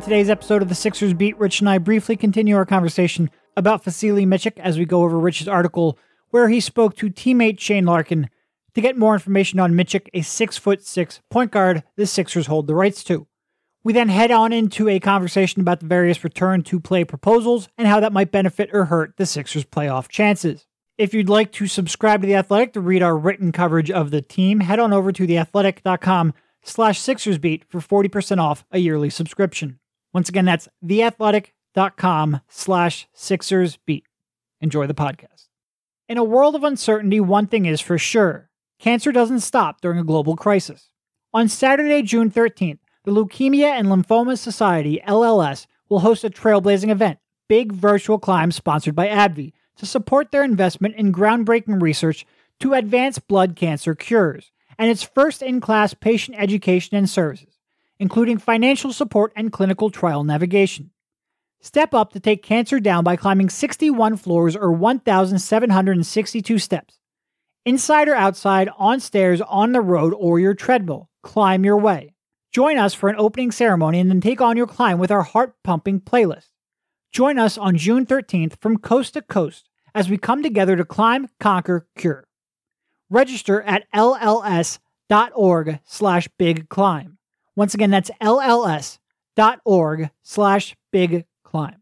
In today's episode of the Sixers Beat, Rich and I briefly continue our conversation about Vasilij Micic as we go over Rich's article where he spoke to teammate Shane Larkin to get more information on Micic, a six foot six point guard the Sixers hold the rights to. We then head on into a conversation about the various return to play proposals and how that might benefit or hurt the Sixers' playoff chances. If you'd like to subscribe to The Athletic to read our written coverage of the team, head on over to theathletic.com slash SixersBeat for 40% off a yearly subscription. Once again, that's theathletic.com slash SixersBeat. Enjoy the podcast. In a world of uncertainty, one thing is for sure. Cancer doesn't stop during a global crisis. On Saturday, June 13th, the Leukemia and Lymphoma Society, LLS, will host a trailblazing event, Big Virtual Climb sponsored by AbbVie, to support their investment in groundbreaking research to advance blood cancer cures, and its first in class patient education and services, including financial support and clinical trial navigation. Step up to take cancer down by climbing 61 floors or 1,762 steps. Inside or outside, on stairs, on the road, or your treadmill, climb your way. Join us for an opening ceremony and then take on your climb with our heart pumping playlist. Join us on June 13th from coast to coast as we come together to climb, conquer, cure. Register at lls.org slash big climb. Once again, that's lls.org slash big climb.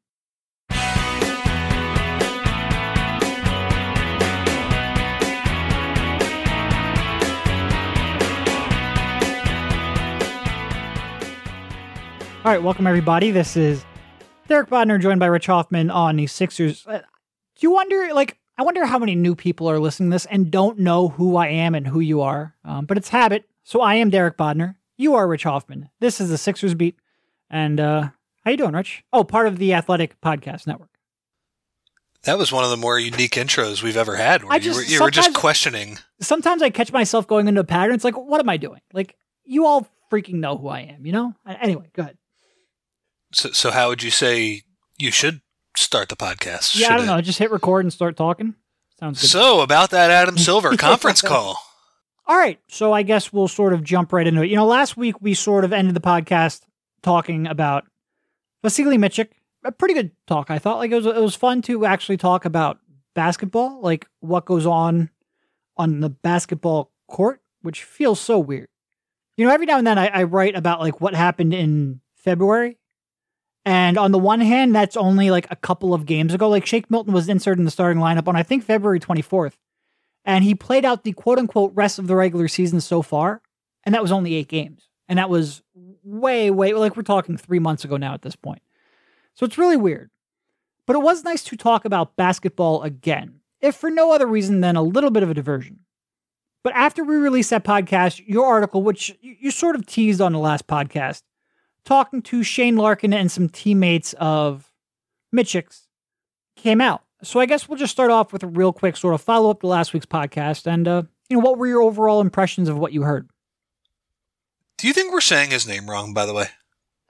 All right, welcome everybody. This is Derek Bodner joined by Rich Hoffman on the Sixers. Uh, do you wonder, like, I wonder how many new people are listening to this and don't know who I am and who you are. Um, but it's habit. So I am Derek Bodner. You are Rich Hoffman. This is the Sixers Beat. And uh, how you doing, Rich? Oh, part of the Athletic Podcast Network. That was one of the more unique intros we've ever had. Where I you, just- were, you were just questioning. Sometimes I catch myself going into a pattern. It's like, what am I doing? Like, you all freaking know who I am, you know? Anyway, go ahead. So, so how would you say you should start the podcast? Yeah, Should I don't it- know. Just hit record and start talking. Sounds good. So about that Adam Silver conference call. All right. So I guess we'll sort of jump right into it. You know, last week we sort of ended the podcast talking about Vasily Micic. A pretty good talk, I thought. Like it was it was fun to actually talk about basketball, like what goes on on the basketball court, which feels so weird. You know, every now and then I, I write about like what happened in February. And on the one hand, that's only like a couple of games ago. Like Shake Milton was inserted in the starting lineup on I think February 24th and he played out the quote unquote rest of the regular season so far, and that was only eight games. And that was way, way like we're talking three months ago now at this point. So it's really weird. But it was nice to talk about basketball again, if for no other reason than a little bit of a diversion. But after we released that podcast, your article, which you sort of teased on the last podcast, talking to Shane Larkin and some teammates of Micic's, came out. So I guess we'll just start off with a real quick sort of follow up to last week's podcast, and uh, you know, what were your overall impressions of what you heard? Do you think we're saying his name wrong? By the way,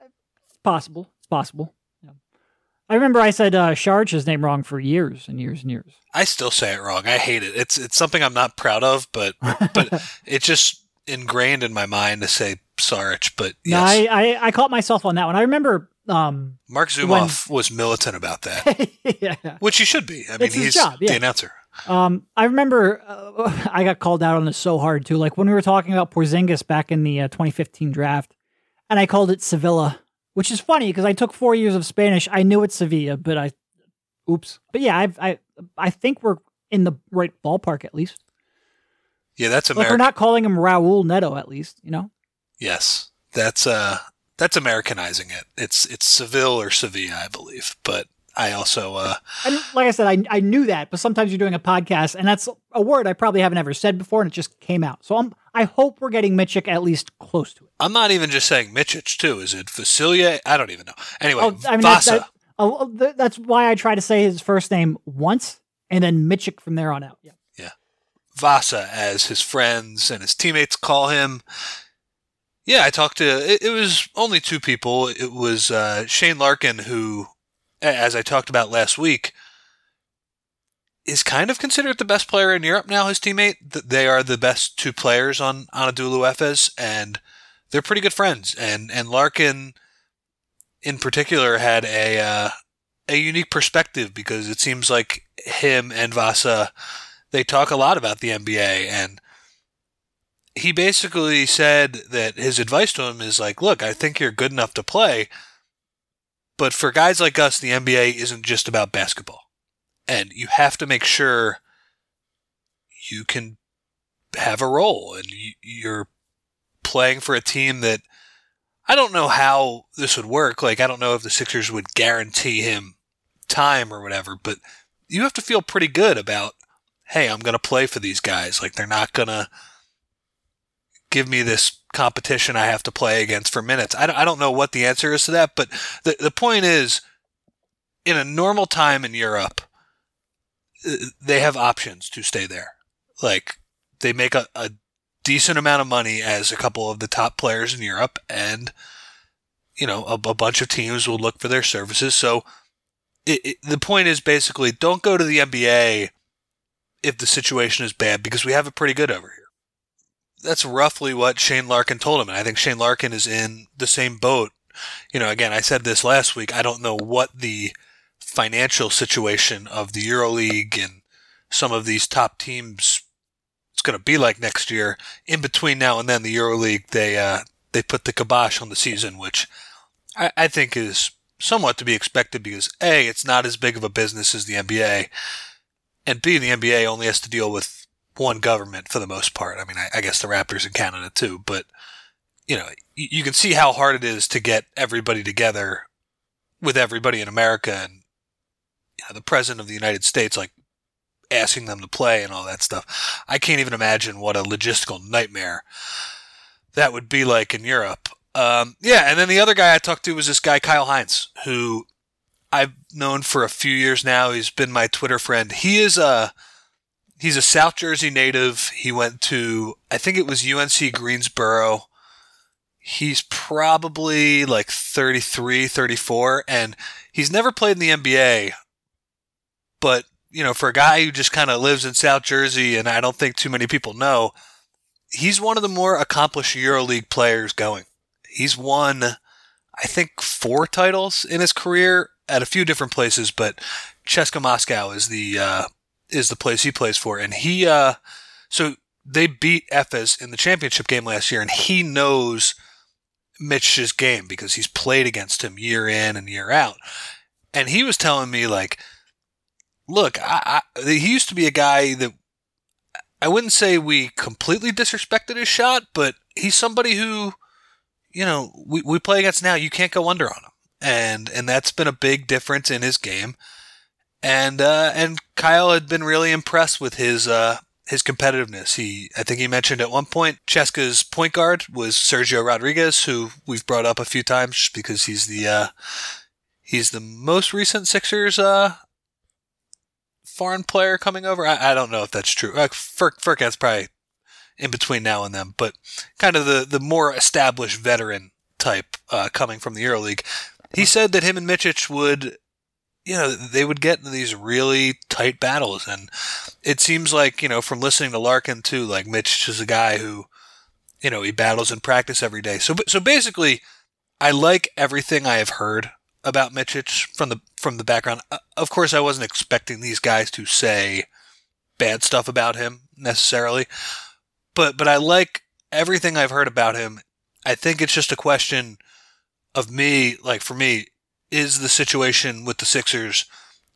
It's possible. It's possible. Yeah. I remember I said uh, Saric's name wrong for years and years and years. I still say it wrong. I hate it. It's it's something I'm not proud of, but but it's just ingrained in my mind to say Sarich. But No, yes, I, I I caught myself on that one. I remember. Um, Marc Zumoff was militant about that, yeah. which he should be. I mean, It's he's job, yeah. the announcer. Um, I remember uh, I got called out on this so hard too. Like when we were talking about Porzingis back in the uh, 2015 draft, and I called it Sevilla, which is funny because I took four years of Spanish. I knew it's Sevilla, but I, oops. But yeah, I've, I I think we're in the right ballpark at least. Yeah, that's Like we're not calling him Raul Neto at least, you know. Yes, that's uh, that's Americanizing it. It's it's Seville or Sevilla, I believe. But I also uh, And like I said, I I knew that, but sometimes you're doing a podcast, and that's a word I probably haven't ever said before, and it just came out. So I'm I hope we're getting Mitchik at least close to it. I'm not even just saying Michich too. Is it Vasilia? I don't even know. Anyway, Oh, I mean, Vasa. that, oh, th- that's why I try to say his first name once and then Mitchik from there on out. Yeah. Vasa, as his friends and his teammates call him. Yeah, I talked to. It, it was only two people. It was uh, Shane Larkin, who, as I talked about last week, is kind of considered the best player in Europe now. His teammate, they are the best two players on Anadolu Efes, and they're pretty good friends. And and Larkin in particular had a uh, a unique perspective because it seems like him and Vasa they talk a lot about the NBA and he basically said that his advice to him is like, look, I think you're good enough to play, but for guys like us, the NBA isn't just about basketball. And you have to make sure you can have a role and you're playing for a team that I don't know how this would work. Like, I don't know if the Sixers would guarantee him time or whatever, but you have to feel pretty good about, hey, I'm going to play for these guys. Like, they're not going to give me this competition I have to play against for minutes. I don't, I don't know what the answer is to that, but the, the point is, in a normal time in Europe, uh, they have options to stay there. Like, they make a, a decent amount of money as a couple of the top players in Europe, and you know a, a bunch of teams will look for their services. So it, it, the point is basically don't go to the NBA if the situation is bad because we have it pretty good over here. That's roughly what Shane Larkin told him, and I think Shane Larkin is in the same boat. You know, again, I said this last week. I don't know what the financial situation of the EuroLeague and some of these top teams it's going to be like next year. In between now and then, the EuroLeague they uh, they put the kibosh on the season, which I, I think is somewhat to be expected because a it's not as big of a business as the NBA, and b the NBA only has to deal with one government for the most part. I mean, I, I guess the Raptors in Canada too, but you know, you, you can see how hard it is to get everybody together with everybody in America and you know, the president of the United States like asking them to play and all that stuff. I can't even imagine what a logistical nightmare that would be like in Europe. Um, yeah, and then the other guy I talked to was this guy Kyle Hines, who I've known for a few years now. He's been my Twitter friend. He is a he's a South Jersey native. He went to I think it was UNC Greensboro. He's probably like 33, 34 and he's never played in the NBA, but you know, for a guy who just kind of lives in South Jersey, and I don't think too many people know, he's one of the more accomplished EuroLeague players going. He's won, I think, four titles in his career at a few different places, but CSKA Moscow is the uh, is the place he plays for, and he uh, so they beat Efes in the championship game last year, and he knows Mitch's game because he's played against him year in and year out, and he was telling me like look, I, I, he used to be a guy that I wouldn't say we completely disrespected his shot, but he's somebody who, you know, we, we play against now. You can't go under on him, and and that's been a big difference in his game. And uh, and Kyle had been really impressed with his uh, his competitiveness. He, I think he mentioned at one point, CSKA's point guard was Sergio Rodriguez, who we've brought up a few times because he's the uh, he's the most recent Sixers uh, foreign player coming over. I, I don't know if that's true. Uh, Fur, Furkan's probably in between now and then, but kind of the, the more established veteran type uh, coming from the EuroLeague. He said that him and Micic would, you know, they would get into these really tight battles, and it seems like you know from listening to Larkin too, like Mitch is a guy who, you know, he battles in practice every day. So so basically, I like everything I have heard about Micic from the from the background. Uh, of course, I wasn't expecting these guys to say bad stuff about him necessarily, but but I like everything I've heard about him. I think it's just a question of me, like for me, is the situation with the Sixers.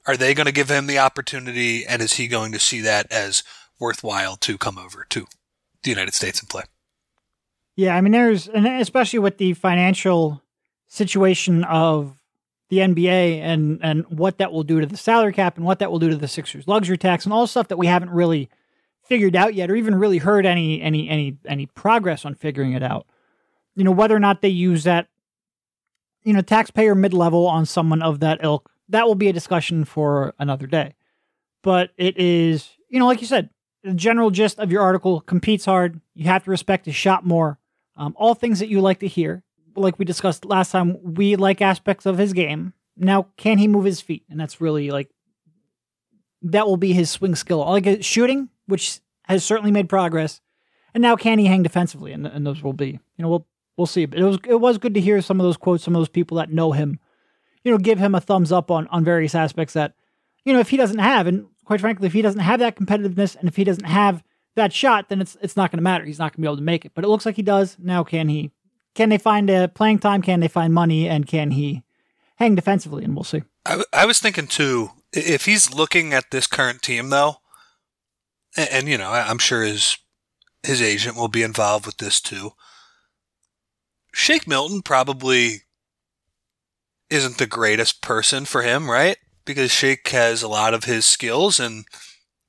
Are they going to give him the opportunity, and is he going to see that as worthwhile to come over to the United States and play? Yeah, I mean, there's, and especially with the financial situation of the NBA and and what that will do to the salary cap and what that will do to the Sixers luxury tax and all stuff that we haven't really figured out yet or even really heard any any any any progress on figuring it out. You know, whether or not they use that you know, taxpayer mid-level on someone of that ilk, that will be a discussion for another day. But it is, you know, like you said, the general gist of your article competes hard. You have to respect his shot more. Um, all things that you like to hear like we discussed last time, we like aspects of his game. Now, can he move his feet? And that's really like that will be his swing skill. Like shooting, which has certainly made progress. And now, can he hang defensively? And, and those will be, you know, we'll we'll see. But it was it was good to hear some of those quotes, some of those people that know him, you know, give him a thumbs up on on various aspects that, you know, if he doesn't have, and quite frankly, if he doesn't have that competitiveness and if he doesn't have that shot, then it's it's not going to matter. He's not going to be able to make it. But it looks like he does. Now, can he? Can they find a playing time? Can they find money? And can he hang defensively? And we'll see. I, I was thinking too, if he's looking at this current team though, and, and you know, I'm sure his his agent will be involved with this too. Shake Milton probably isn't the greatest person for him, right? Because Shake has a lot of his skills, and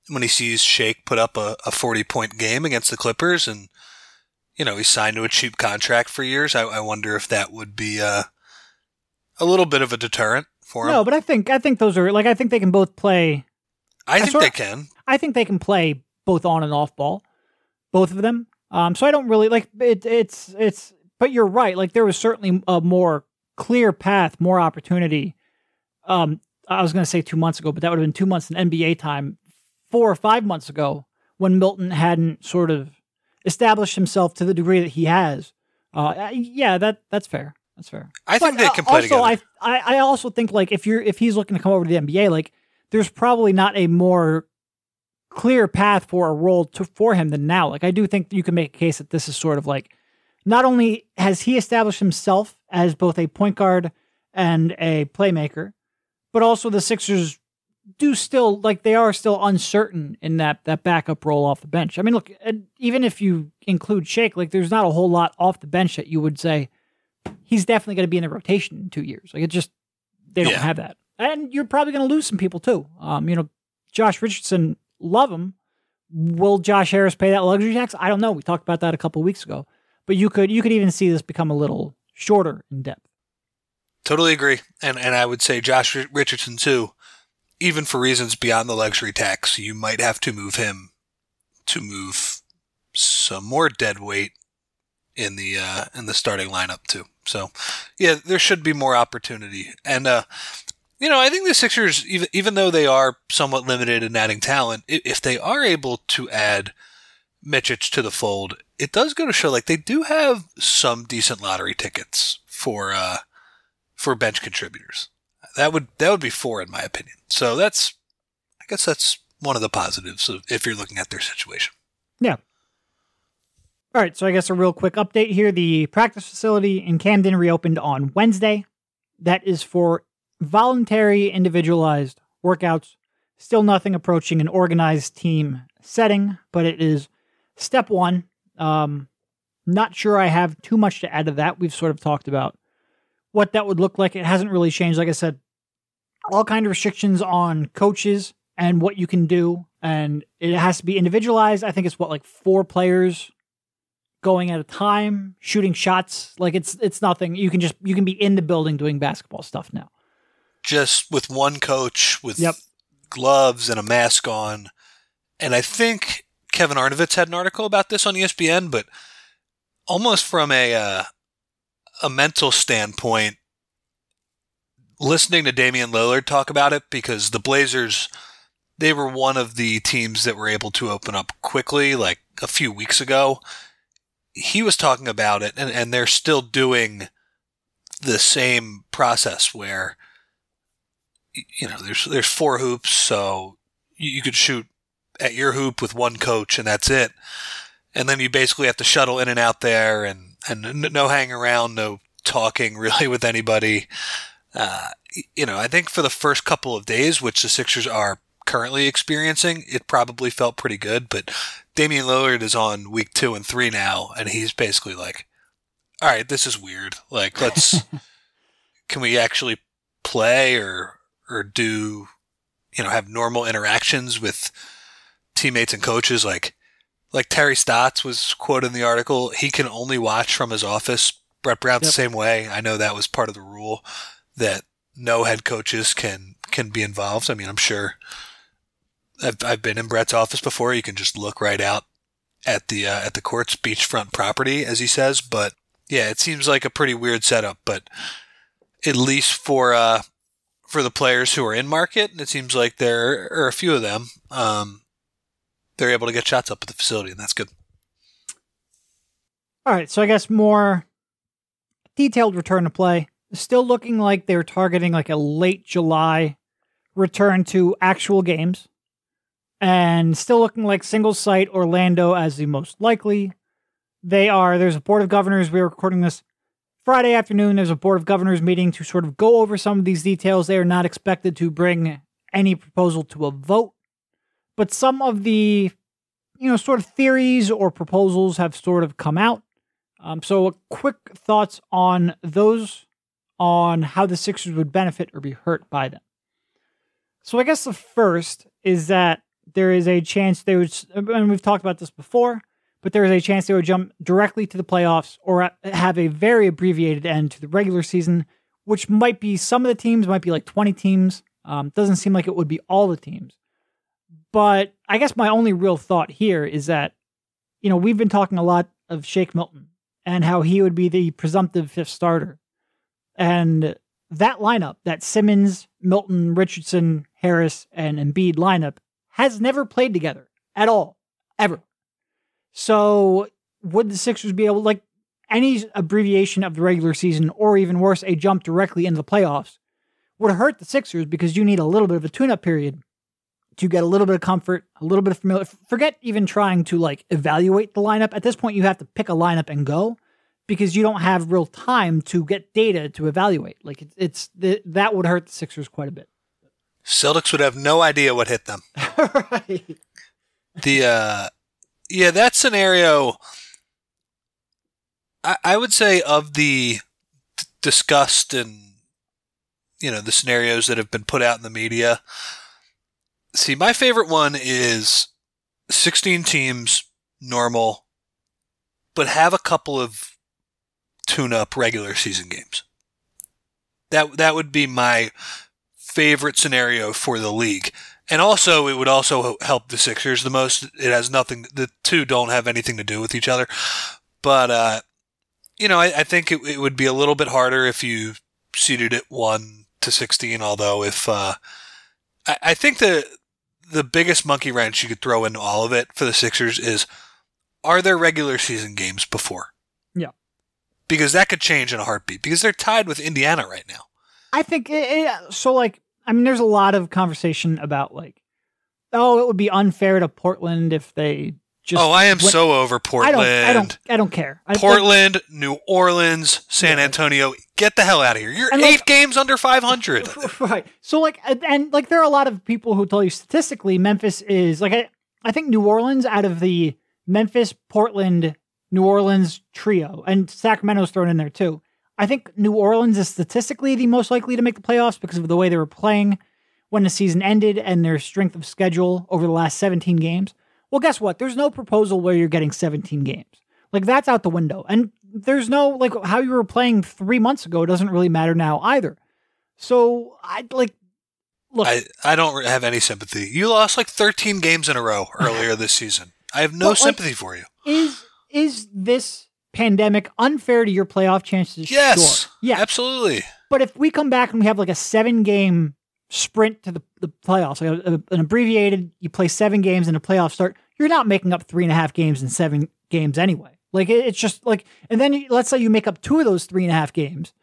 when he sees Shake put up a, a 40 point game against the Clippers and, you know, he's signed to a cheap contract for years, I, I wonder if that would be uh, a little bit of a deterrent for him. No, but I think I think those are like I think they can both play. I think they of- can. I think they can play both on and off ball, both of them. Um, so I don't really like it. It's it's. But you're right. Like there was certainly a more clear path, more opportunity. Um, I was going to say two months ago, but that would have been two months in NBA time, four or five months ago, when Milton hadn't sort of established himself to the degree that he has. Uh, yeah, that that's fair. That's fair. I think But, they uh, can play also, together. I, I I also think like if you're if he's looking to come over to the NBA, like there's probably not a more clear path for a role to for him than now. Like I do think you can make a case that this is sort of like not only has he established himself as both a point guard and a playmaker, but also the Sixers do still like they are still uncertain in that that backup role off the bench. I mean, look, even if you include Shake, like there's not a whole lot off the bench that you would say he's definitely going to be in the rotation in two years. Like it just they don't Yeah. have that, and you're probably going to lose some people too. Um, you know, Josh Richardson, love him. Will Josh Harris pay that luxury tax? I don't know. We talked about that a couple of weeks ago, but you could you could even see this become a little shorter in depth. Totally agree. And and I would say Josh Richardson too. Even for reasons beyond the luxury tax, you might have to move him to move some more dead weight in the uh, in the starting lineup too. So, yeah, there should be more opportunity. And uh, you know, I think the Sixers, even even though they are somewhat limited in adding talent, if they are able to add Micic to the fold, it does go to show like they do have some decent lottery tickets for uh, for bench contributors. That would that would be four in my opinion. So that's I guess that's one of the positives of, if you're looking at their situation. Yeah. All right, so I guess a real quick update here. The practice facility in Camden reopened on Wednesday. That is for voluntary, individualized workouts. Still nothing approaching an organized team setting, but it is step one. Um, not sure I have too much to add to that. We've sort of talked about what that would look like. It hasn't really changed. Like I said, all kind of restrictions on coaches and what you can do, and it has to be individualized. I think it's what like four players going at a time, shooting shots. Like it's it's nothing. You can just you can be in the building doing basketball stuff now. Just with one coach with Yep. gloves and a mask on. And I think Kevin Arnovitz had an article about this on ESPN, but almost from a uh, a mental standpoint, listening to Damian Lillard talk about it because the Blazers they were one of the teams that were able to open up quickly, like a few weeks ago. He was talking about it, and, and they're still doing the same process where you know there's there's four hoops, so you, you could shoot at your hoop with one coach, and that's it. And then you basically have to shuttle in and out there, and and no hang around, no talking really with anybody. Uh, you know, I think for the first couple of days, which the Sixers are currently experiencing, it probably felt pretty good. But Damian Lillard is on week two and three now, and he's basically like, "All right, this is weird. Like, let's can we actually play or or do you know have normal interactions with teammates and coaches like like Terry Stotts was quoted in the article he can only watch from his office. Brett Brown's the same way. I know that was part of the rule that no head coaches can can be involved. I mean I'm sure I've, I've been in Brett's office before. You can just look right out at the uh, at the court's beachfront property as he says. But yeah it seems like a pretty weird setup. But at least for uh, for the players who are in market, and it seems like there are a few of them. Um, they're able to get shots up at the facility, and that's good. All right, so I guess more detailed return to play. Still looking like they're targeting like a late July return to actual games. And still looking like single site Orlando as the most likely. They are, there's a board of governors. We're recording this Friday afternoon. There's a board of governors meeting to sort of go over some of these details. They are not expected to bring any proposal to a vote, but some of the, you know, sort of theories or proposals have sort of come out. Um, so, quick thoughts on those, on how the Sixers would benefit or be hurt by them. So, I guess the first is that there is a chance they would, and we've talked about this before, but there is a chance they would jump directly to the playoffs or have a very abbreviated end to the regular season, which might be some of the teams, might be like 20 teams. Um, doesn't seem like it would be all the teams. But I guess my only real thought here is that, you know, we've been talking a lot of Shake Milton and how he would be the presumptive fifth starter. And that lineup, that Simmons, Milton, Richardson, Harris, and Embiid lineup, has never played together at all, ever. So would the Sixers be able, like any abbreviation of the regular season, or even worse, a jump directly into the playoffs, would hurt the Sixers because you need a little bit of a tune-up period to get a little bit of comfort, a little bit of familiar. Forget even trying to like evaluate the lineup. At this point, you have to pick a lineup and go because you don't have real time to get data to evaluate. Like it's, it's the, that would hurt the Sixers quite a bit. Celtics would have no idea what hit them. right. The uh, yeah, that scenario. I, I would say of the discussed and you know the scenarios that have been put out in the media see, my favorite one is 16 teams, normal, but have a couple of tune-up regular season games. That that would be my favorite scenario for the league. And also, it would also help the Sixers the most. It has nothing; the two don't have anything to do with each other. But uh, you know, I, I think it, it, would be a little bit harder if you seeded it one to sixteen. Although, if uh, I, I think the the biggest monkey wrench you could throw into all of it for the Sixers is are there regular season games before? Yeah. Because that could change in a heartbeat because they're tied with Indiana right now. I think eh, eh, it, it, so. Like, I mean, there's a lot of conversation about like, oh, it would be unfair to Portland if they just. Oh, I am went, so over Portland. I don't. I don't. I don't care. Portland, I, New Orleans, San yeah. Antonio. Get the hell out of here! You're and eight like, games under 500. Right. So like, and like, there are a lot of people who tell you statistically, Memphis is like. I, I think New Orleans out of the Memphis, Portland, New Orleans trio, and Sacramento's thrown in there too. I think New Orleans is statistically the most likely to make the playoffs because of the way they were playing when the season ended and their strength of schedule over the last 17 games. Well, guess what? There's no proposal where you're getting 17 games. Like that's out the window. And there's no like how you were playing 3 months ago doesn't really matter now either. So, I like look I I don't have any sympathy. You lost like 13 games in a row earlier this season. I have no sympathy like, for you. Is is this pandemic unfair to your playoff chances? Yes. Sure. Yeah. Absolutely. But if we come back and we have like a seven game sprint to the, the playoffs, like a, a, an abbreviated, you play seven games and a playoff start, you're not making up three and a half games in seven games anyway. Like it, it's just like, and then you, let's say you make up two of those three and a half games.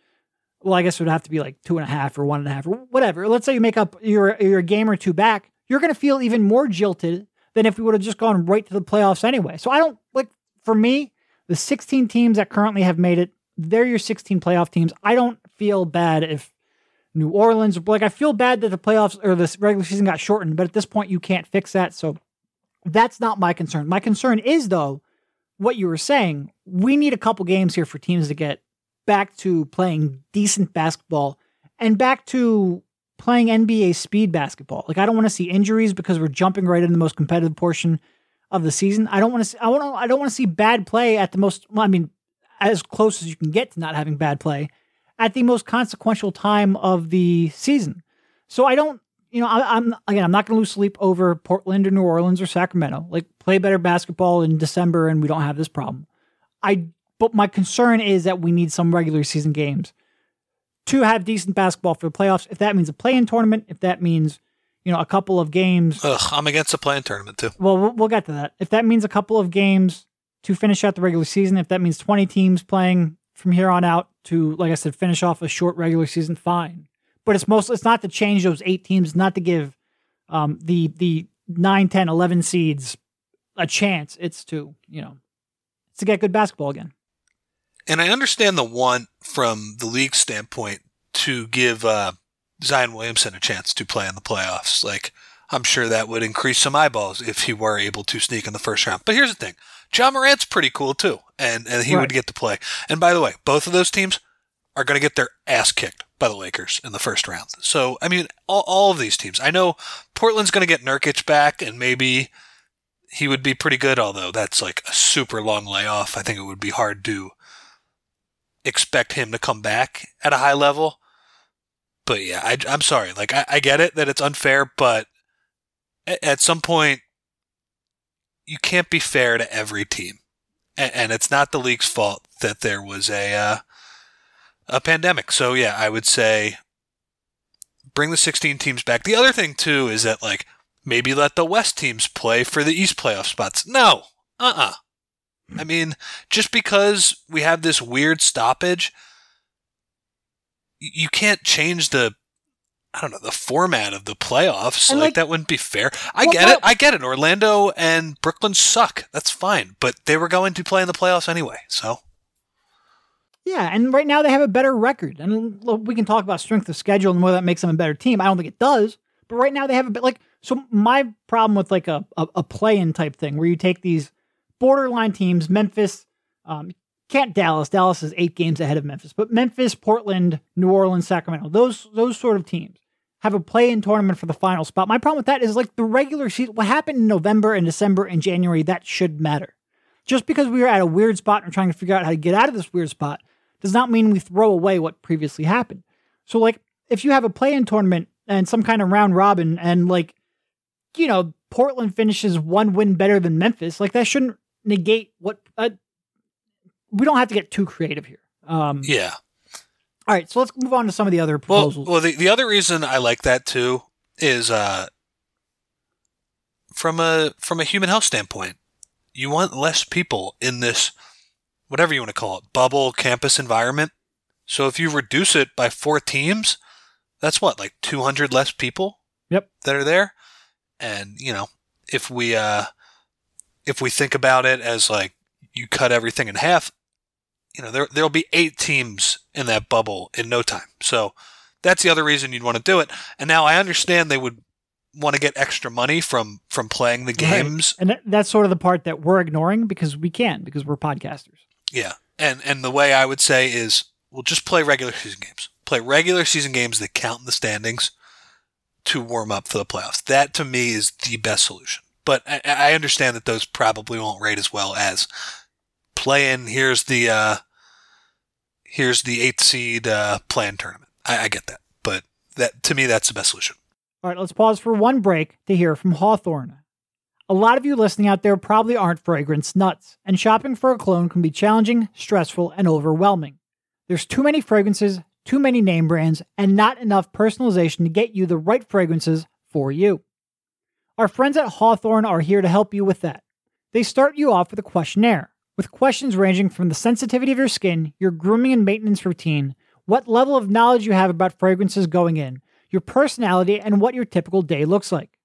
Well, I guess it would have to be like two and a half or one and a half or whatever. Let's say you make up your your game or two back. You're going to feel even more jilted than if we would have just gone right to the playoffs anyway. So I don't like for me, the 16 teams that currently have made it, they're your 16 playoff teams. I don't feel bad if New Orleans, like I feel bad that the playoffs or this regular season got shortened, but at this point you can't fix that. So that's not my concern. My concern is though what you were saying. We need a couple games here for teams to get back to playing decent basketball and back to playing NBA speed basketball. Like I don't want to see injuries because we're jumping right in the most competitive portion of the season. I don't want to. See, I want. to, I don't want to see bad play at the most. Well, I mean, as close as you can get to not having bad play at the most consequential time of the season. So I don't. You know, I, am again. I'm not going to lose sleep over Portland or New Orleans or Sacramento. Like play better basketball in December, and we don't have this problem. I. But my concern is that we need some regular season games to have decent basketball for the playoffs. If that means a play-in tournament, if that means you know, a couple of games. Ugh, I'm against the play-in tournament too. Well, well, we'll get to that. If that means a couple of games to finish out the regular season, if that means 20 teams playing from here on out, to, like I said, finish off a short regular season, fine. But it's mostly it's not to change those eight teams, not to give um, the the 9, 10, 11 seeds a chance. It's to, you know, it's to get good basketball again. And I understand the want from the league standpoint to give uh, Zion Williamson a chance to play in the playoffs. Like, I'm sure that would increase some eyeballs if he were able to sneak in the first round. But here's the thing Ja Morant's pretty cool too, and, and he right. would get to play. And by the way, both of those teams are going to get their ass kicked by the Lakers in the first round. So, I mean, all, all of these teams. I know Portland's going to get Nurkic back, and maybe he would be pretty good, although that's like a super long layoff. I think it would be hard to expect him to come back at a high level. But yeah, I, am sorry. Like, I, I get it that it's unfair, but at some point, you can't be fair to every team, and, and it's not the league's fault that there was a uh, a pandemic. So yeah, I would say bring the 16 teams back. The other thing too is that like maybe let the West teams play for the East playoff spots. No, uh uh-uh. uh I mean, just because we have this weird stoppage, you can't change the I don't know the format of the playoffs. Like, like, that wouldn't be fair. I well, get it. I get it. Orlando and Brooklyn suck. That's fine, but they were going to play in the playoffs anyway. So yeah, and right now they have a better record, and we can talk about strength of schedule and whether that makes them a better team. I don't think it does, but right now they have a bit like. So my problem with like a a, a play-in type thing where you take these borderline teams, Memphis, um, can't Dallas. Dallas is eight games ahead of Memphis, but Memphis, Portland, New Orleans, Sacramento, those those sort of teams have a play-in tournament for the final spot. My problem with that is like the regular season. What happened in November and December and January that should matter. Just because we are at a weird spot and trying to figure out how to get out of this weird spot does not mean we throw away what previously happened. So like if you have a play-in tournament and some kind of round robin and like you know Portland finishes one win better than Memphis, like that shouldn't negate what uh, we don't have to get too creative here. Um, yeah. All right, so let's move on to some of the other proposals. Well, well the, the other reason I like that too is uh, from a from a human health standpoint, you want less people in this whatever you want to call it bubble campus environment. So if you reduce it by four teams, that's what like 200 less people. Yep. That are there, and you know if we uh if we think about it as like you cut everything in half, you know, there there'll be eight teams in that bubble in no time. So that's the other reason you'd want to do it. And now I understand they would want to get extra money from from playing the games. Right. And that's sort of the part that we're ignoring because we can because we're podcasters. Yeah. And and the way I would say is we'll just play regular season games. Play regular season games that count in the standings to warm up for the playoffs. That to me is the best solution. But I, I understand that those probably won't rate as well as play-in. Here's the uh, here's the eighth seed uh, plan tournament. I, I get that, but that to me that's the best solution. All right, let's pause for one break to hear from Hawthorne. A lot of you listening out there probably aren't fragrance nuts, and shopping for a cologne can be challenging, stressful, and overwhelming. There's too many fragrances, too many name brands, and not enough personalization to get you the right fragrances for you. Our friends at Hawthorne are here to help you with that. They start you off with a questionnaire with questions ranging from the sensitivity of your skin, your grooming and maintenance routine, what level of knowledge you have about fragrances going in, your personality, and what your typical day looks like.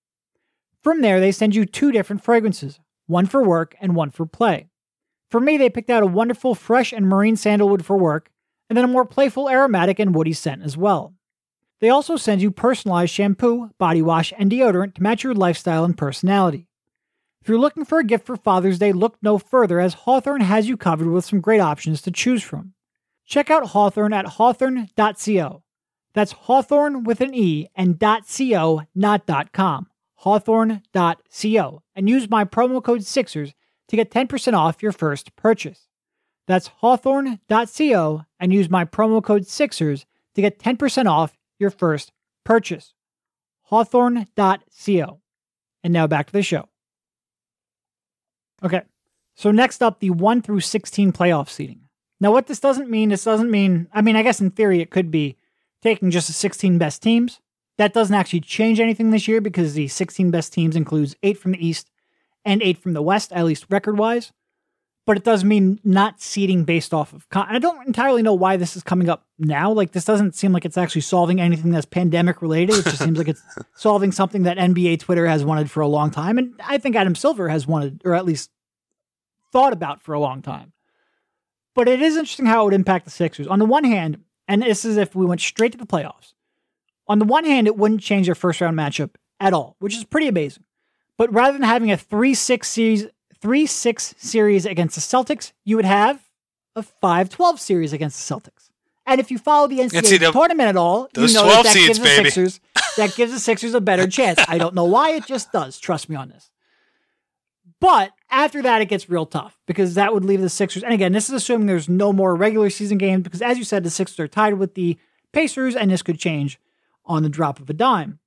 From there, they send you two different fragrances, one for work and one for play. For me, they picked out a wonderful fresh and marine sandalwood for work, and then a more playful aromatic and woody scent as well. They also send you personalized shampoo, body wash, and deodorant to match your lifestyle and personality. If you're looking for a gift for Father's Day, look no further as Hawthorne has you covered with some great options to choose from. Check out Hawthorne at hawthorne.co. That's Hawthorne with an E and .co, not .com. Hawthorne.co. And use my promo code SIXERS to get 10% off your first purchase. That's Hawthorne.co and use my promo code SIXERS to get 10% off your first purchase. Hawthorne.co. And now back to the show. Okay. So next up, the 1 through 16 playoff seeding. Now, what this doesn't mean, this doesn't mean, I mean, I guess in theory it could be taking just the 16 best teams. That doesn't actually change anything this year because the 16 best teams includes 8 from the East and 8 from the West, at least record wise. but it does mean not seeding based off of. Con- I don't entirely know why this is coming up now. Like this doesn't seem like it's actually solving anything that's pandemic related. It just seems like it's solving something that NBA Twitter has wanted for a long time, and I think Adam Silver has wanted, or at least thought about for a long time. But it is interesting how it would impact the Sixers. On the one hand, and this is if we went straight to the playoffs. On the one hand, it wouldn't change their first round matchup at all, which is pretty amazing. But rather than having a 3 6 series, 3 6 series against the Celtics, you would have a 5 12 series against the Celtics. And if you follow the NCAA the- tournament at all, you know that, that seeds, gives the. Sixers that gives the Sixers a better chance. I don't know why, it just does. Trust me on this. But after that, it gets real tough because that would leave the Sixers. And again, this is assuming there's no more regular season games because, as you said, the Sixers are tied with the Pacers, and this could change on the drop of a dime.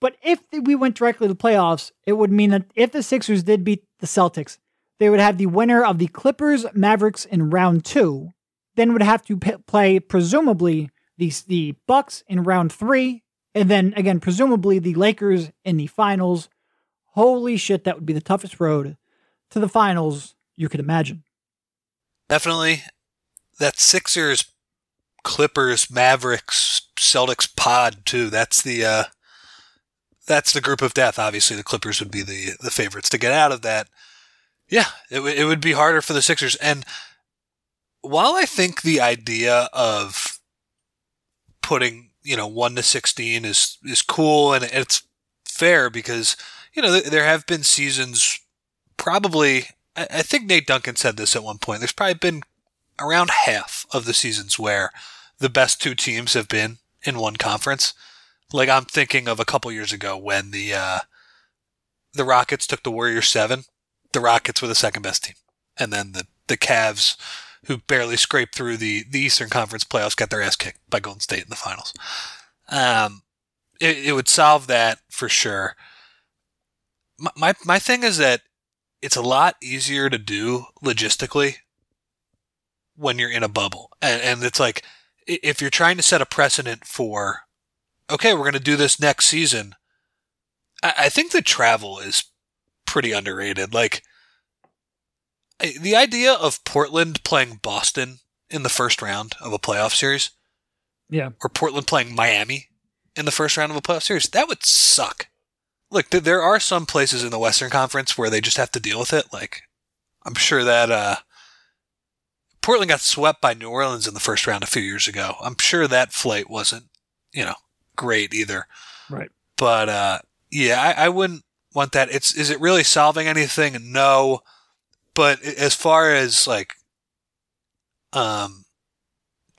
But if we went directly to the playoffs, it would mean that if the Sixers did beat the Celtics, they would have the winner of the Clippers Mavericks in round two, then would have to p- play presumably the the Bucks in round three, and then again presumably the Lakers in the finals. Holy shit, that would be the toughest road to the finals you could imagine. Definitely. That Sixers, Clippers, Mavericks, Celtics pod too. That's the uh, that's the group of death. Obviously, the Clippers would be the the favorites to get out of that. Yeah, it w- it would be harder for the Sixers. And while I think the idea of putting you know one to sixteen is is cool and it's fair because you know th- there have been seasons probably I, I think Nate Duncan said this at one point. There's probably been around half of the seasons where the best two teams have been in one conference. Like I'm thinking of a couple years ago when the uh, the Rockets took the Warriors seven. The Rockets were the second best team, and then the the Cavs, who barely scraped through the the Eastern Conference playoffs, got their ass kicked by Golden State in the finals. Um, it, it would solve that for sure. My, my my thing is that it's a lot easier to do logistically when you're in a bubble. And, and it's like, if you're trying to set a precedent for, okay, we're going to do this next season, I, I think the travel is pretty underrated. Like, I- the idea of Portland playing Boston in the first round of a playoff series, Yeah. or Portland playing Miami in the first round of a playoff series, that would suck. Look, th- there are some places in the Western Conference where they just have to deal with it. Like, I'm sure that uh, Portland got swept by New Orleans in the first round a few years ago. I'm sure that flight wasn't, you know, great either. Right. But uh, yeah, I, I wouldn't want that. It's is it really solving anything? No. But as far as like, um,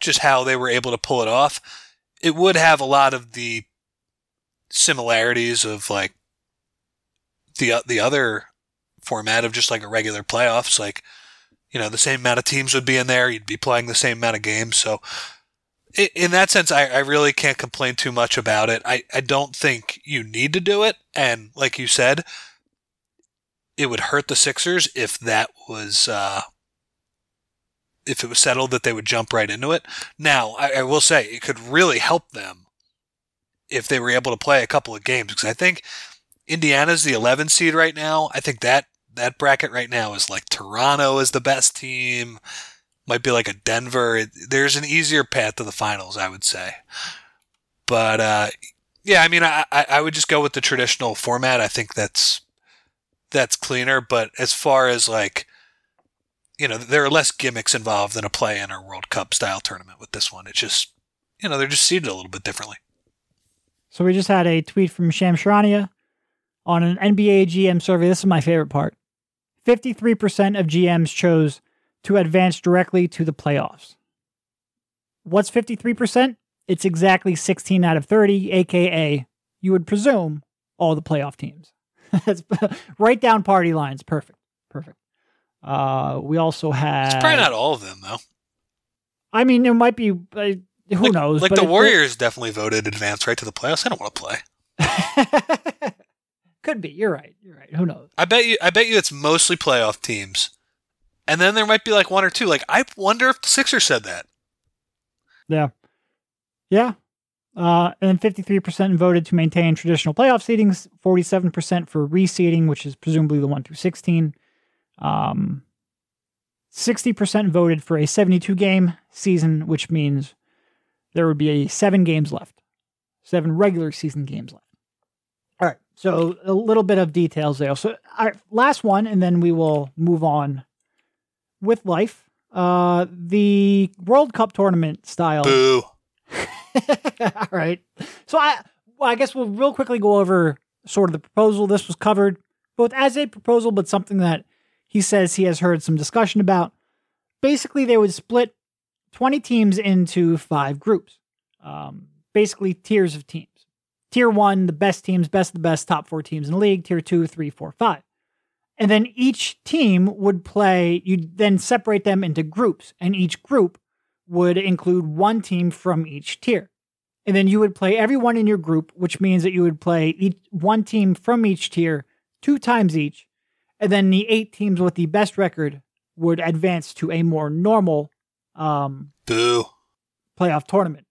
just how they were able to pull it off, it would have a lot of the similarities of like the the other format of just like a regular playoffs. Like, you know, the same amount of teams would be in there. You'd be playing the same amount of games. So, in that sense, I, I really can't complain too much about it. I, I don't think you need to do it. And like you said, it would hurt the Sixers if that was, uh, if it was settled that they would jump right into it. Now, I, I will say it could really help them if they were able to play a couple of games because I think Indiana's the 11 seed right now. I think that that bracket right now is like Toronto is the best team. Might be like a Denver. There's an easier path to the finals, I would say. But uh, yeah, I mean, I, I would just go with the traditional format. I think that's that's cleaner. But as far as like, you know, there are less gimmicks involved than a play-in or World Cup style tournament with this one. It's just, you know, they're just seeded a little bit differently. So we just had a tweet from Shams Charania on an NBA GM survey. This is my favorite part. 53% of GMs chose to advance directly to the playoffs. What's 53%? It's exactly 16 out of 30, aka you would presume all the playoff teams. That's right down party lines. Perfect. Perfect. Uh, we also had. It's probably not all of them though. I mean, there might be. Uh, who like, knows? Like but the it- Warriors definitely voted advance right to the playoffs. I don't want to play. Could be. You're right. You're right. Who knows? I bet you. I bet you it's mostly playoff teams, and then there might be like one or two. Like I wonder if the Sixers said that. Yeah. Yeah. Uh, and then 53% voted to maintain traditional playoff seedings, 47% for reseeding, which is presumably the 1 through 16. Um, 60% voted for a 72 game season, which means there would be a seven games left, seven regular season games left. So a little bit of details there. So, right, last one, and then we will move on with life. Uh, the World Cup tournament style. Boo. all right. So I, well, I guess we'll real quickly go over sort of the proposal. This was covered both as a proposal, but something that he says he has heard some discussion about. Basically, they would split 20 teams into five groups, um, basically tiers of teams. Tier one, the best teams, best of the best, top four teams in the league. Tier two, three, four, five. And then each team would play, you'd then separate them into groups, and each group would include one team from each tier. And then you would play everyone in your group, which means that you would play each, one team from each tier two times each. And then the eight teams with the best record would advance to a more normal um, Boo. playoff tournament.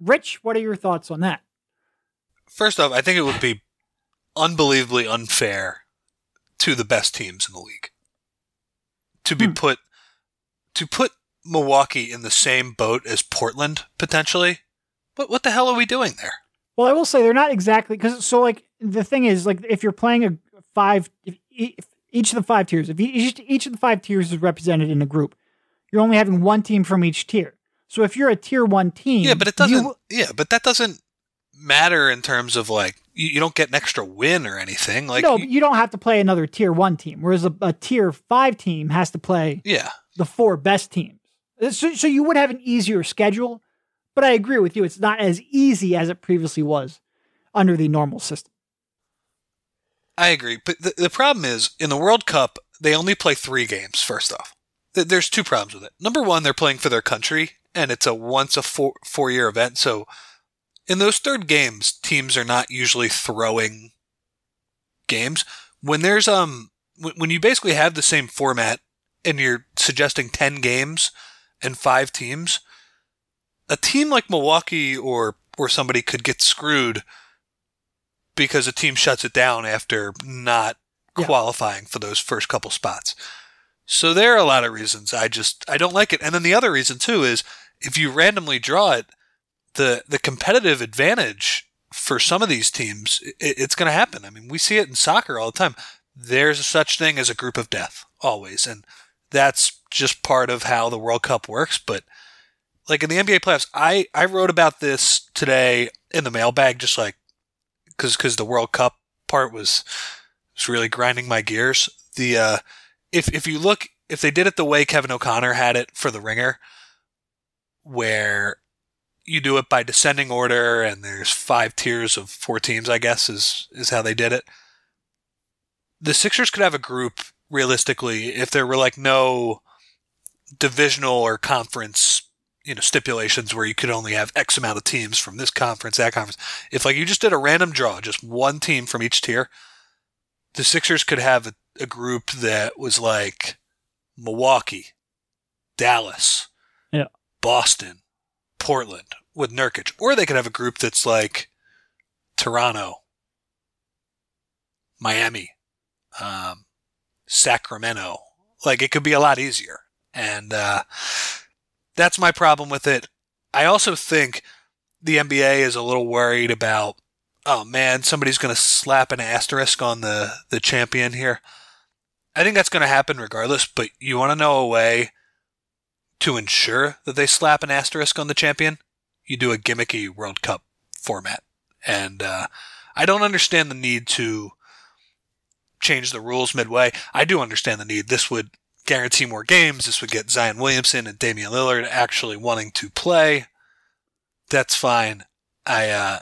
Rich, what are your thoughts on that? First off, I think it would be unbelievably unfair to the best teams in the league to be Hmm. put to put Milwaukee in the same boat as Portland potentially. What what the hell are we doing there? Well, I will say they're not exactly because so like the thing is like if you're playing a five, if, if each of the five tiers, if each each of the five tiers is represented in a group, you're only having one team from each tier. So if you're a tier one team, Yeah, but it doesn't. w- yeah, but that doesn't matter in terms of like you, you don't get an extra win or anything. Like, no, you- you don't have to play another tier one team, whereas a, a tier five team has to play yeah, the four best teams. Uh, so, so you would have an easier schedule, but I agree with you. It's not as easy as it previously was under the normal system. I agree. But the, the problem is in the World Cup they only play three games. First off, Th- there's two problems with it. Number one, they're playing for their country, and it's a once a four four year event. So in those third games, teams are not usually throwing games. When there's um when, when you basically have the same format and you're suggesting ten games and five teams, a team like Milwaukee or or somebody could get screwed because a team shuts it down after not Yeah. qualifying for those first couple spots. So there are a lot of reasons I just I don't like it. And then the other reason too is if you randomly draw it, the the competitive advantage for some of these teams, it, it's going to happen. I mean, we see it in soccer all the time. There's such thing as a group of death always, and that's just part of how the World Cup works. But like in the NBA playoffs, I I wrote about this today in the mailbag, just like because because the World Cup part was was really grinding my gears. The uh, if if you look if they did it the way Kevin O'Connor had it for the Ringer, where you do it by descending order and there's five tiers of four teams, I guess is is how they did it. The Sixers could have a group realistically if there were like no divisional or conference you know stipulations where you could only have X amount of teams from this conference, that conference. If like you just did a random draw, just one team from each tier, the Sixers could have a, a group that was like Milwaukee, Dallas, Yeah. Boston, Portland with Nurkic, or they could have a group that's like Toronto, Miami, um, Sacramento. Like it could be a lot easier, and uh, that's my problem with it. I also think the NBA is a little worried about. Oh man, somebody's going to slap an asterisk on the the champion here. I think that's going to happen regardless. But you want to know a way to ensure that they slap an asterisk on the champion? You do a gimmicky World Cup format, and uh, I don't understand the need to change the rules midway. I do understand the need. This would guarantee more games. This would get Zion Williamson and Damian Lillard actually wanting to play. That's fine. I uh,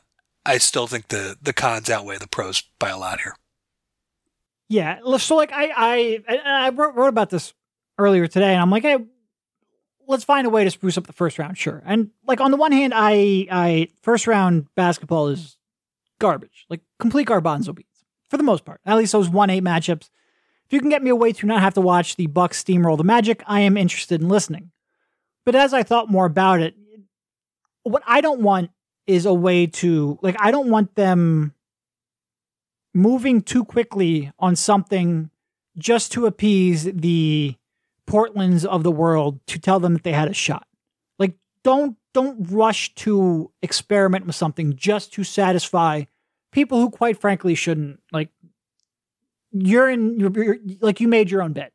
I still think the the cons outweigh the pros by a lot here. Yeah. So like I I I wrote about this earlier today, and I'm like, hey, let's find a way to spruce up the first round, sure. And like on the one hand, I I first round basketball is garbage, like complete garbanzo beans for the most part. At least those one eight matchups. If you can get me a way to not have to watch the Bucks steamroll the Magic, I am interested in listening. But as I thought more about it, what I don't want is a way to like I don't want them moving too quickly on something just to appease the Portlands of the world to tell them that they had a shot. Like don't don't rush to experiment with something just to satisfy people who quite frankly shouldn't. Like you're in you're, you're like you made your own bet.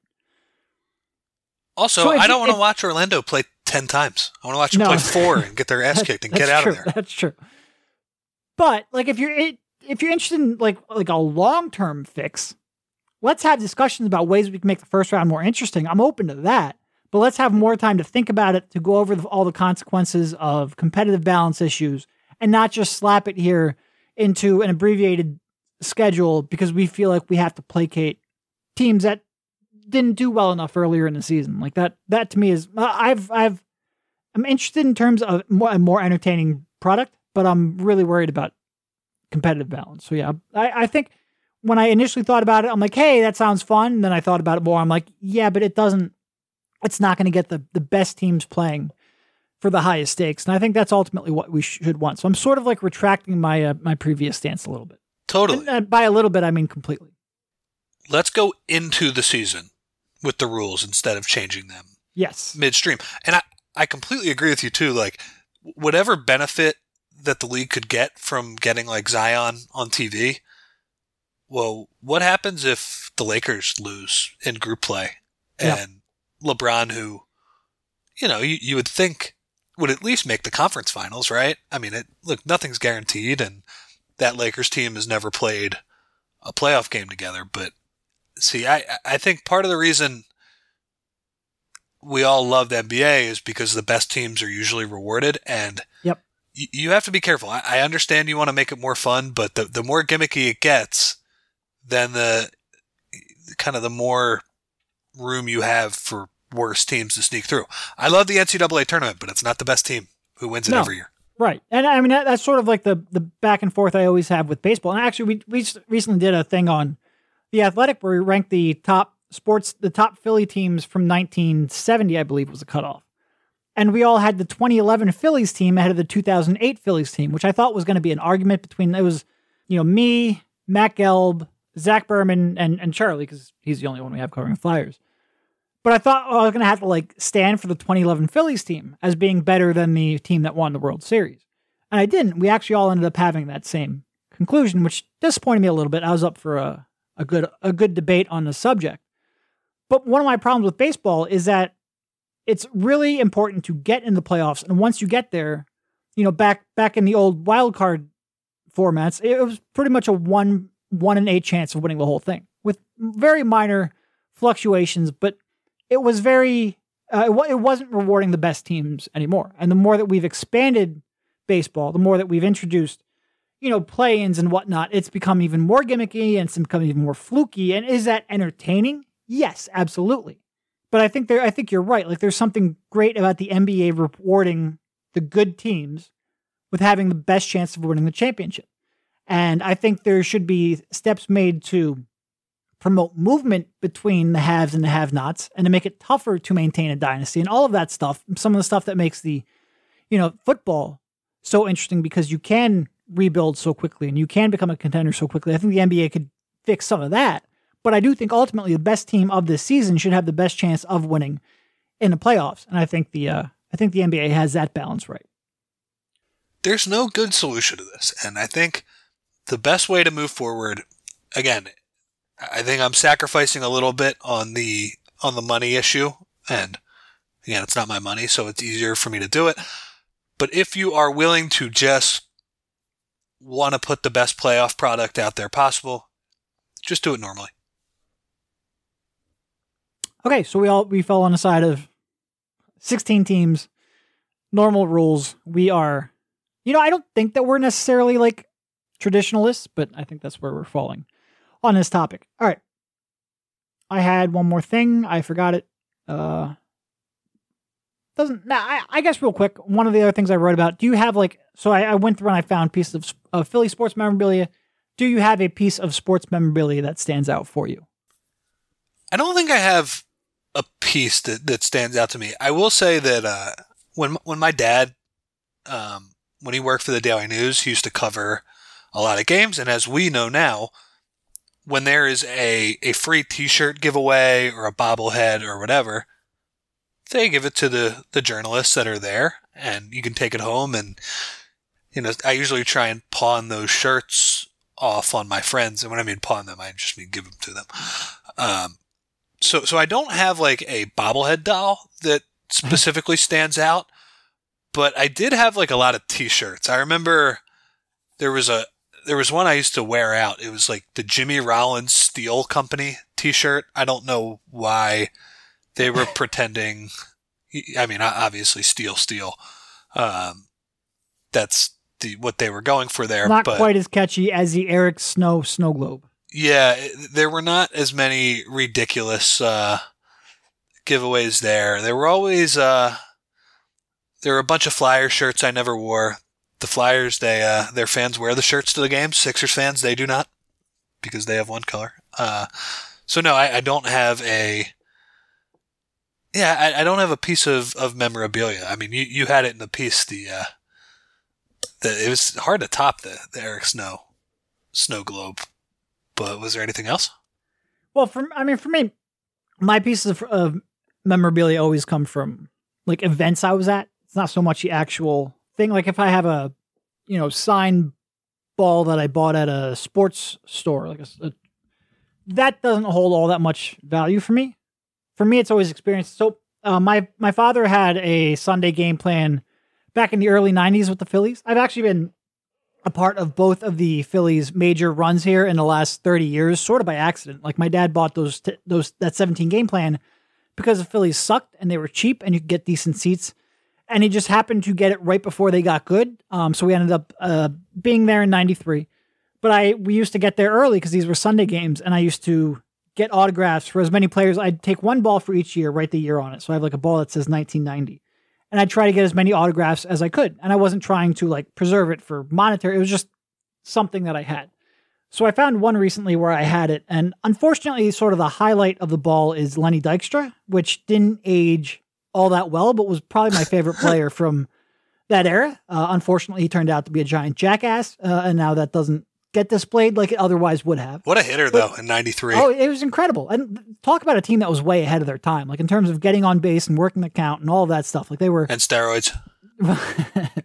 Also, So I don't want to watch Orlando play 10 times. I want to watch them No. play four and get their ass kicked and get out true. of there. That's true. But like if you're it, if you're interested in like like a long term fix, let's have discussions about ways we can make the first round more interesting. I'm open to that. But let's have more time to think about it, to go over the, all the consequences of competitive balance issues, and not just slap it here into an abbreviated schedule because we feel like we have to placate teams that didn't do well enough earlier in the season. Like that. That to me is uh, I've I've I'm interested in terms of more, a more entertaining product, but I'm really worried about competitive balance. So yeah, I, I think when I initially thought about it, I'm like, hey, that sounds fun. And then I thought about it more. I'm like, yeah, but it doesn't. It's not going to get the the best teams playing for the highest stakes, and I think that's ultimately what we should want. So I'm sort of like retracting my uh, my previous stance a little bit. Totally. And, by a little bit, I mean completely. Let's go into the season with the rules instead of changing them Yes. midstream. And I, I completely agree with you too. Like whatever benefit that the league could get from getting like Zion on TV. Well, what happens if the Lakers lose in group play Yeah. and LeBron, who, you know, you, you would think would at least make the conference finals, right? I mean, it, look, nothing's guaranteed, and that Lakers team has never played a playoff game together. But see, I, I think part of the reason we all love the NBA is because the best teams are usually rewarded, and Yep. y- you have to be careful. I, I understand you want to make it more fun, but the the more gimmicky it gets, then the kind of the more room you have for worse teams to sneak through. I love the NCAA tournament, but it's not the best team who wins it No. every year. Right. And I mean, that, that's sort of like the, the back and forth I always have with baseball. And actually, we, we recently did a thing on The Athletic where we ranked the top sports, the top Philly teams from 1970, I believe was the cutoff. And we all had the 2011 Phillies team ahead of the 2008 Phillies team, which I thought was going to be an argument between, it was, you know, me, Matt Gelb, Zach Berman, and, and Charlie, because he's the only one we have covering Flyers. But I thought oh, I was going to have to like stand for the 2011 Phillies team as being better than the team that won the World Series. And I didn't. We actually all ended up having that same conclusion, which disappointed me a little bit. I was up for a, a good a good debate on the subject. But one of my problems with baseball is that it's really important to get in the playoffs. And once you get there, you know, back back in the old wild card formats, it was pretty much a one one in eight chance of winning the whole thing with very minor fluctuations, but it was very uh, it, it wasn't rewarding the best teams anymore. And the more that we've expanded baseball, the more that we've introduced, you know, play-ins and whatnot, it's become even more gimmicky and it's become even more fluky. And is that entertaining? Yes, absolutely. But I think there, I think you're right. Like there's something great about the NBA rewarding the good teams with having the best chance of winning the championship. And I think there should be steps made to promote movement between the haves and the have nots and to make it tougher to maintain a dynasty and all of that stuff. Some of the stuff that makes the, you know, football so interesting because you can rebuild so quickly and you can become a contender so quickly. I think the NBA could fix some of that. But I do think ultimately the best team of this season should have the best chance of winning in the playoffs. And I think the uh, I think the NBA has that balance right. There's no good solution to this, and I think the best way to move forward, again, I think I'm sacrificing a little bit on the on the money issue, and again, it's not my money, so it's easier for me to do it. But if you are willing to just want to put the best playoff product out there possible, just do it normally. Okay, so we all we fell on the side of 16 teams, normal rules. We are, you know, I don't think that we're necessarily like traditionalists, but I think that's where we're falling on this topic. All right, I had one more thing. I forgot it. Uh, doesn't. Nah, I, I guess real quick. One of the other things I wrote about. Do you have like? So I, I went through and I found pieces of, of Philly sports memorabilia. Do you have a piece of sports memorabilia that stands out for you? I don't think I have a piece that, that stands out to me. I will say that uh, when when my dad, um, when he worked for the Daily News, he used to cover a lot of games, and as we know now, when there is a a free T-shirt giveaway or a bobblehead or whatever, they give it to the the journalists that are there, and you can take it home. And you know, I usually try and pawn those shirts off on my friends, and when I mean pawn them, I just mean give them to them. Um, so so I don't have like a bobblehead doll that specifically stands out, but I did have like a lot of T-shirts. I remember there was a there was one I used to wear out. It was like the Jimmy Rollins Steel Company T-shirt. I don't know why they were pretending. I mean, obviously, steel, steel. Um, that's the what they were going for there. Not but quite as catchy as the Eric Snow snow globe. yeah, there were not as many ridiculous uh, giveaways there. There were always uh, there were a bunch of Flyer shirts I never wore. The Flyers, they uh, their fans wear the shirts to the games. Sixers fans, they do not because they have one color. Uh, so no, I, I don't have a. Yeah, I, I don't have a piece of, of memorabilia. I mean, you, you had it in the piece. The uh, the it was hard to top the, the Eric Snow snow globe. But was there anything else? Well, for I mean, for me, my pieces of, of memorabilia always come from like events I was at. It's not so much the actual thing. Like if I have a, you know, sign ball that I bought at a sports store, like a, a that doesn't hold all that much value for me. For me, it's always experience. So uh, my my father had a Sunday game plan back in the early '90s with the Phillies. I've actually been a part of both of the Phillies' major runs here in the last 30 years, sort of by accident. Like my dad bought those t- those that 17 game plan because the Phillies sucked and they were cheap and you could get decent seats. And he just happened to get it right before they got good. Um, so we ended up uh, being there in '93. But I we used to get there early because these were Sunday games, and I used to get autographs for as many players. I'd take one ball for each year, write the year on it. So I have like a ball that says 1990 and I'd try to get as many autographs as I could. And I wasn't trying to like preserve it for monetary. It was just something that I had. So I found one recently where I had it, and unfortunately, sort of the highlight of the ball is Lenny Dykstra, which didn't age all that well, but was probably my favorite player from that era. Uh, unfortunately, he turned out to be a giant jackass, uh, and now that doesn't get displayed like it otherwise would have. What a hitter, But- though, in '93. Oh, it was incredible. And talk about a team that was way ahead of their time, like in terms of getting on base and working the count and all that stuff. Like they were and steroids.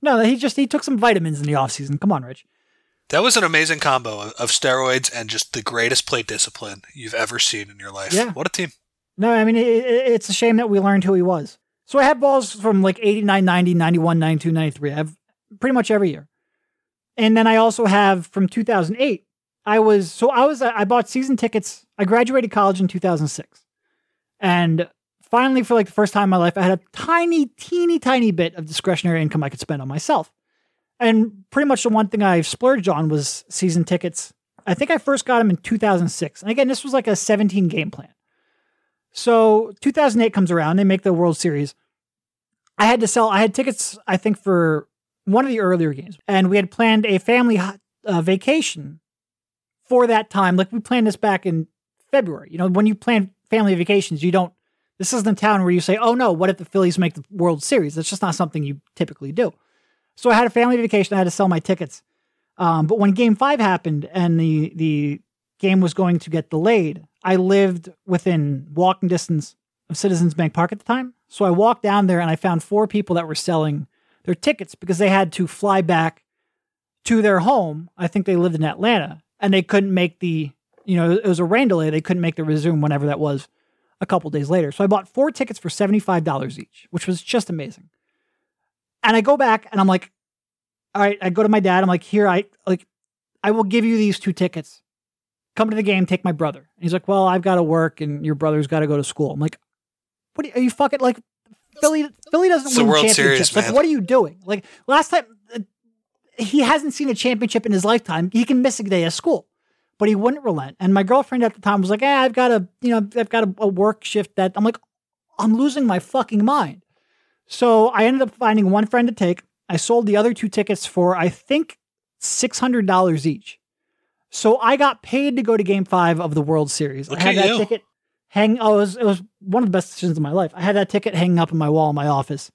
No, he just he took some vitamins in the offseason. Come on, Rich. That was an amazing combo of, of steroids and just the greatest plate discipline you've ever seen in your life. Yeah. What a team. No, I mean it, it- it's a shame that we learned who he was. So I have balls from like 89, 90, 91, 92, 93. I have pretty much every year. And then I also have from 2008. I was so I was I bought season tickets. I graduated college in 2006. And finally for like the first time in my life I had a tiny teeny tiny bit of discretionary income I could spend on myself. And pretty much the one thing I splurged on was season tickets. I think I first got them in 2006. And again, this was like a 17 game plan. So 2008 comes around, they make the World Series. I had to sell, I had tickets, I think, for one of the earlier games. And we had planned a family uh, vacation for that time. Like we planned this back in February. You know, when you plan family vacations, you don't, this isn't a town where you say, oh no, what if the Phillies make the World Series? That's just not something you typically do. So I had a family vacation. I had to sell my tickets. Um, but when game five happened and the, the game was going to get delayed, I lived within walking distance of Citizens Bank Park at the time. So I walked down there and I found four people that were selling their tickets because they had to fly back to their home. I think they lived in Atlanta and they couldn't make the, you know, it was a rain delay. They couldn't make the resume whenever that was a couple days later. So I bought four tickets for $75 each, which was just amazing. And I go back and I'm like, all right, I go to my dad. I'm like, here, I like, I will give you these two tickets come to the game, take my brother. And he's like, well, I've got to work and your brother's got to go to school. I'm like, what are you, are you fucking like Philly? Philly doesn't It's win World championships. Series, like, what are you doing? Like last time, uh, he hasn't seen a championship in his lifetime. He can miss a day of school, but he wouldn't relent. And my girlfriend at the time was like, eh, I've got a, you know, I've got a, a work shift that I'm like, I'm losing my fucking mind. So I ended up finding one friend to take. I sold the other two tickets for, I think, $600 each. So I got paid to go to game five of the World Series. Look I had that you. ticket hang oh, it was, it was one of the best decisions of my life. I had that ticket hanging up in my wall in my office.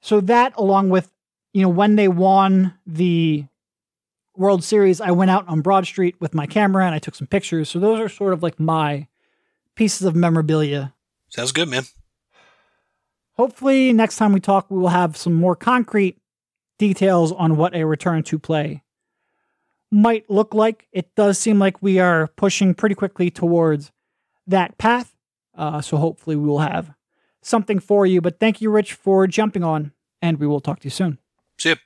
So that along with, you know, when they won the World Series, I went out on Broad Street with my camera and I took some pictures. So those are sort of like my pieces of memorabilia Sounds good, man. hopefully, next time we talk, we will have some more concrete details on what a return to play might look like. It does seem like we are pushing pretty quickly towards that path. Uh, so hopefully, we will have something for you. But thank you, Rich, for jumping on, and we will talk to you soon. See you.